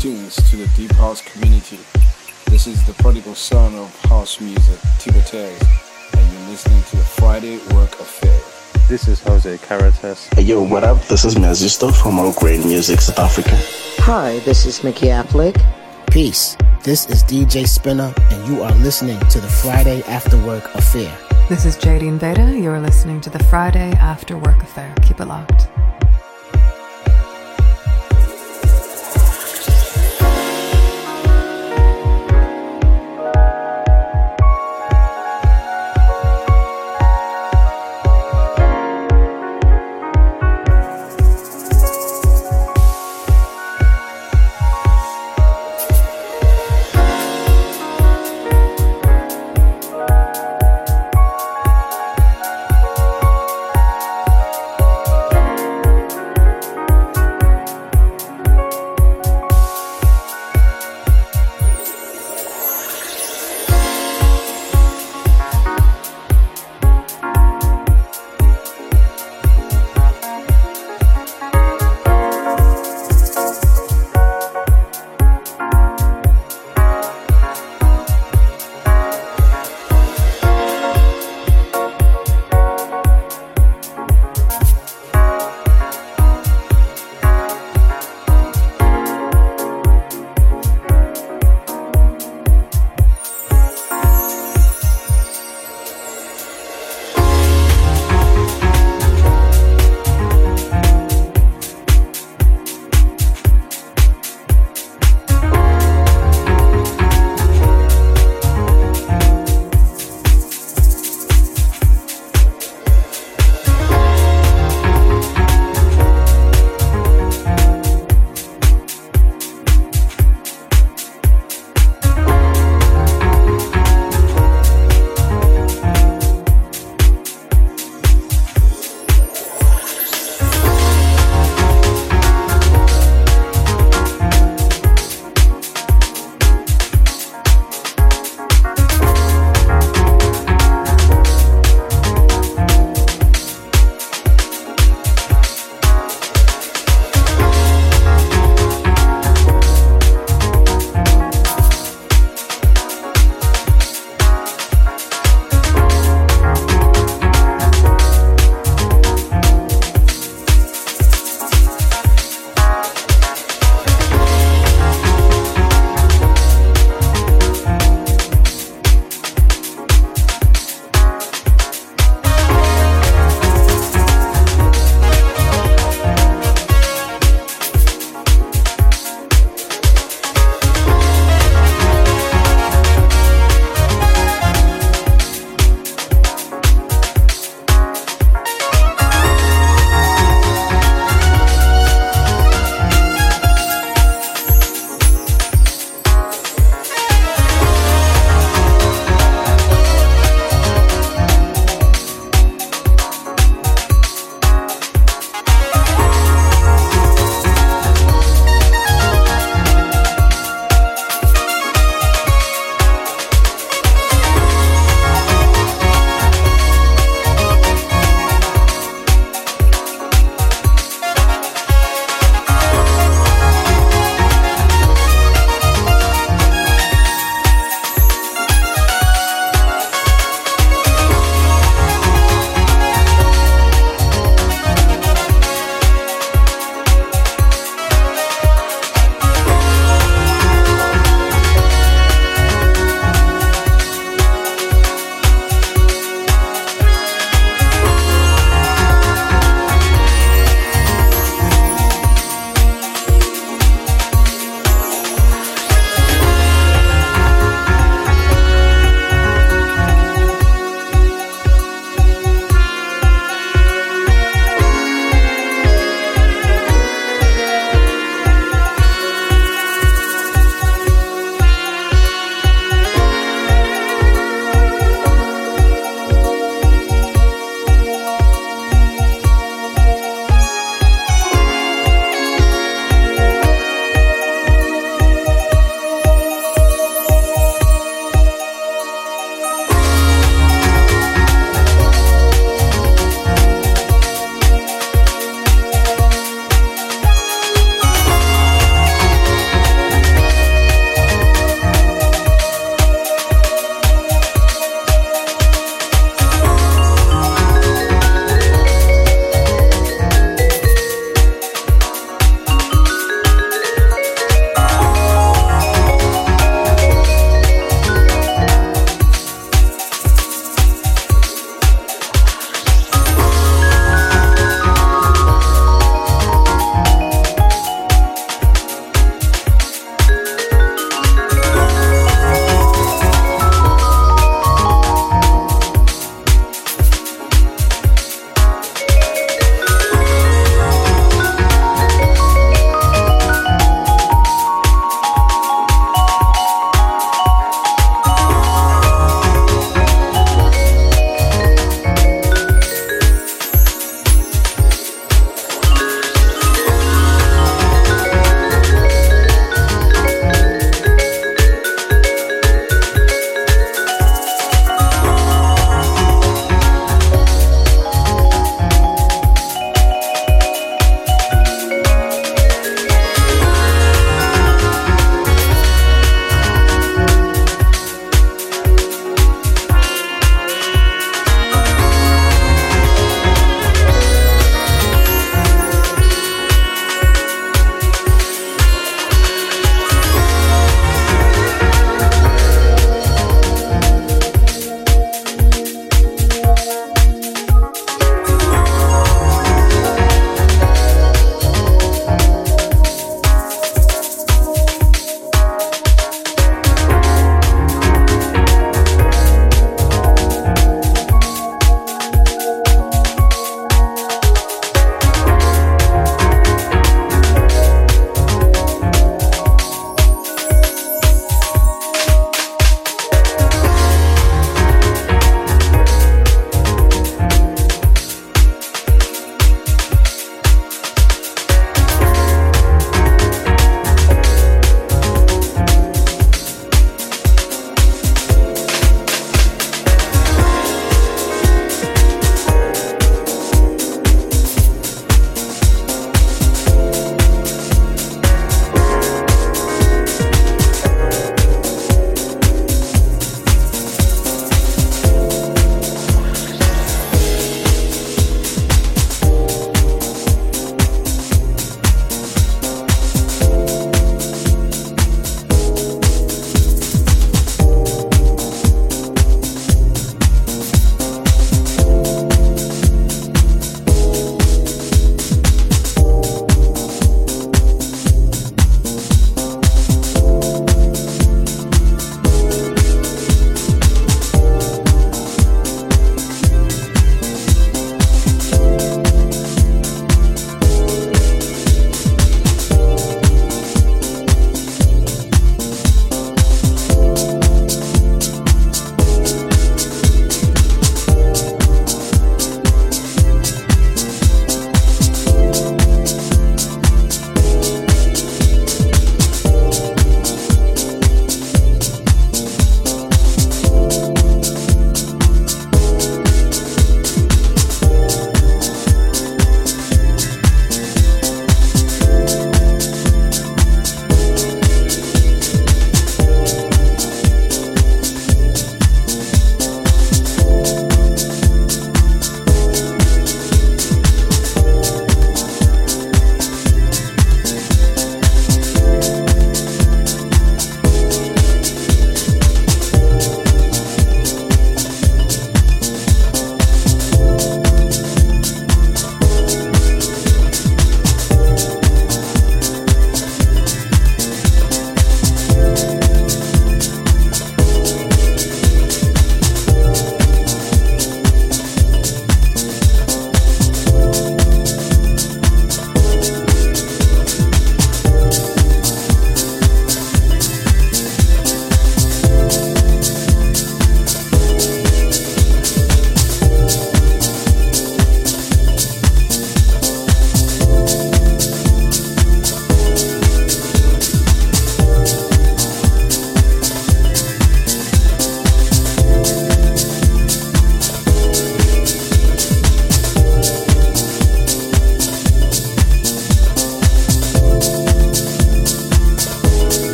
Greetings to the Deep House community. This is the prodigal son of house music, Tibetez, and you're listening to the Friday Work Affair. This is Jose Caratas. Hey, yo, what up? This is Mazisto from All Great Music, South Africa. Hi, this is Mickey Affleck. Peace. This is DJ Spinna, and you are listening to the Friday After Work Affair. This is JD Veda. You're listening to the Friday After Work Affair. Keep it locked.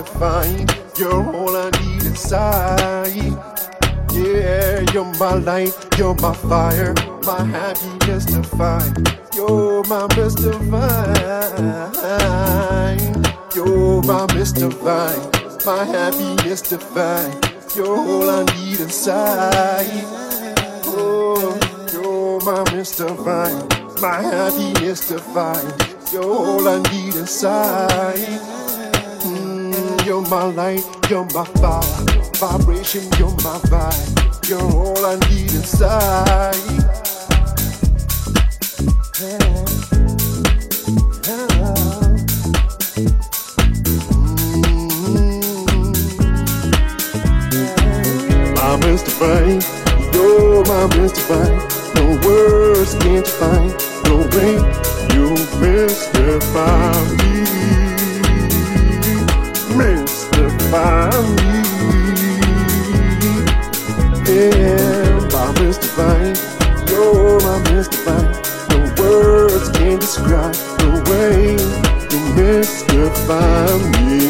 Happiness divine. You're all I need inside. Yeah, you're my light, you're my fire, my happiness to find. You're my Miss Divine. You're my Miss Divine, my happiness divine. You're all I need inside. Oh, you're my Miss Divine, my happiness divine. You're all I need inside. You're my light, you're my fire, vibration, you're my vibe. You're all I need inside. My Mr. Fine, you're my Mr. Fine. No words can't find, no way you mystify me. Mystify me. My. You're my. Fine. No words can describe the way you mystify me.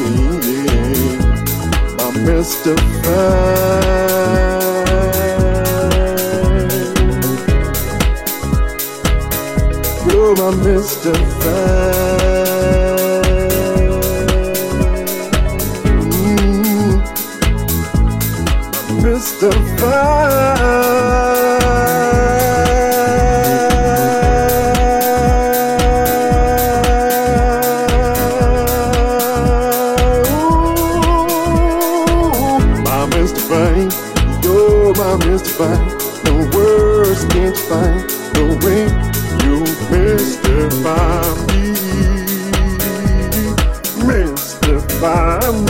My. You're my. Mr. Fine. My Mr. Fine, you're my Mr. Words can't find the way you mystify me. Mystify me.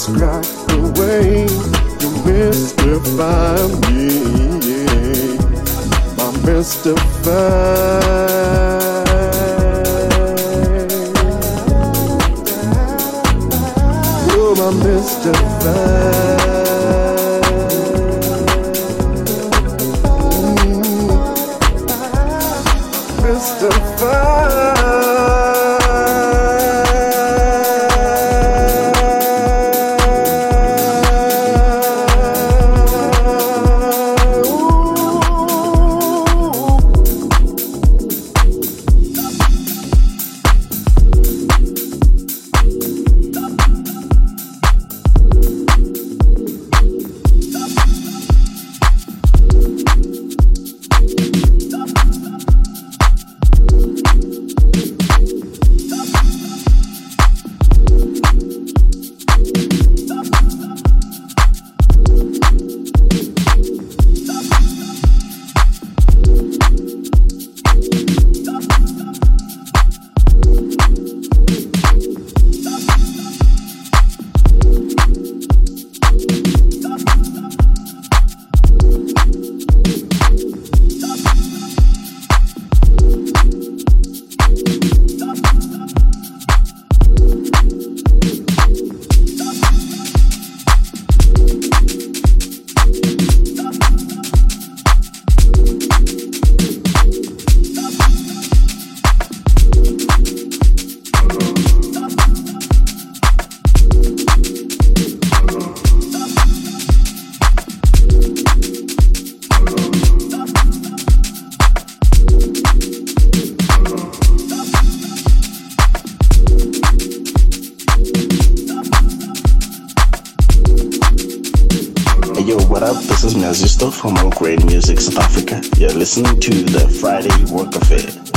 Describe the you mystify me. My. Fine. You're my Mr. is Nazisto from Great Music South Africa. You're listening to the Friday Work Affair. Keep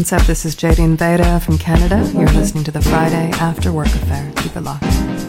Up? This is Jadine Veda from Canada. You're listening to the Friday After Work Affair. Keep it locked.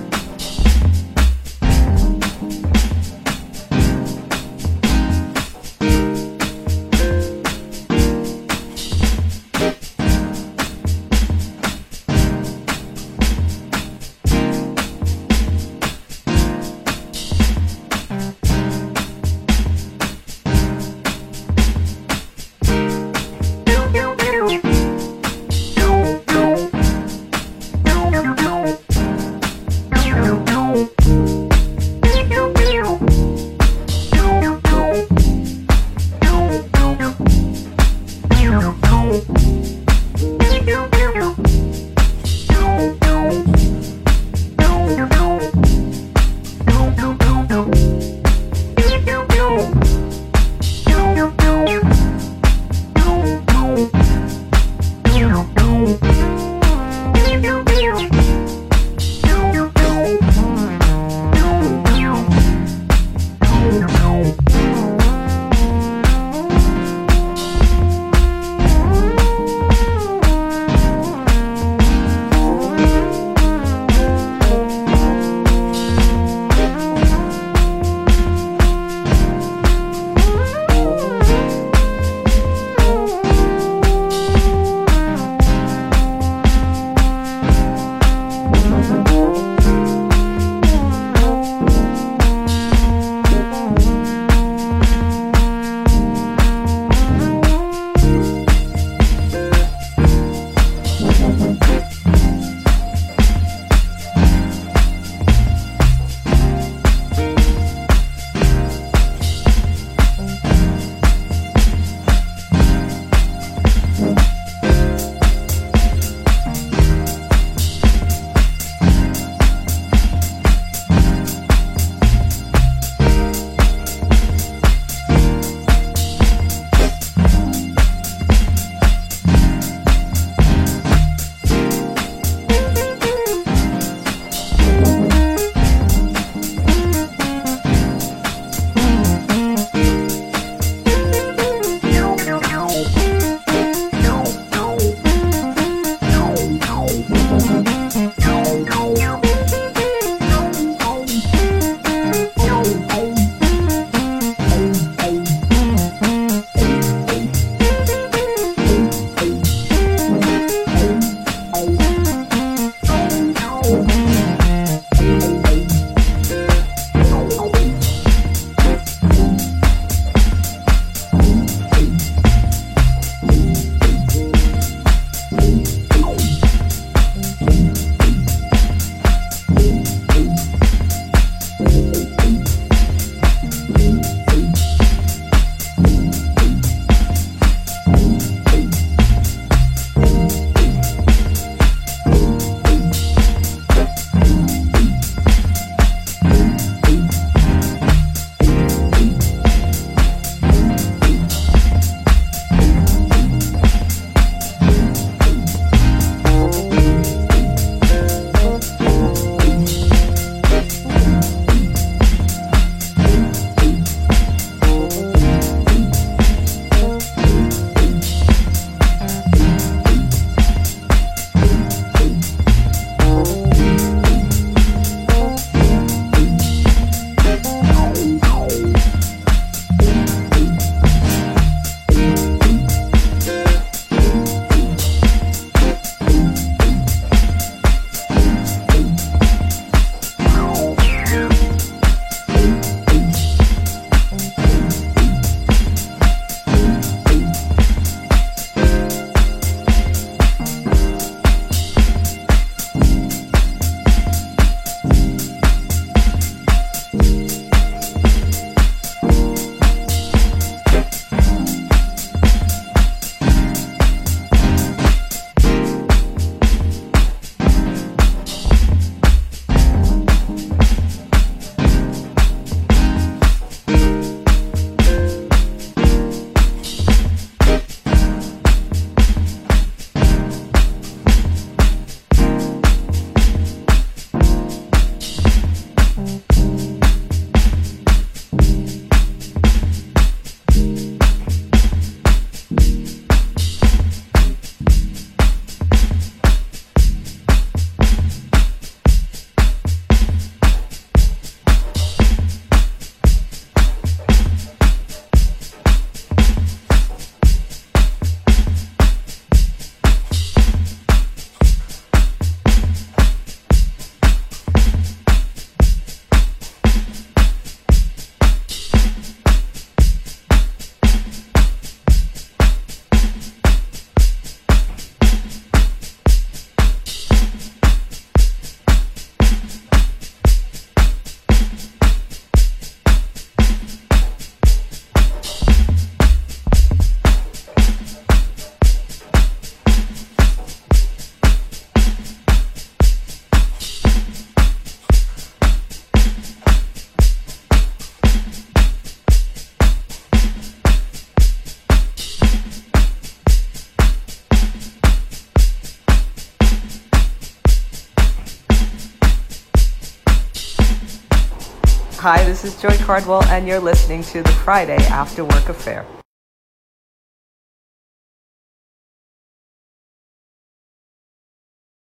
Hi, this is Joy Cardwell, and you're listening to the Friday After Work Affair.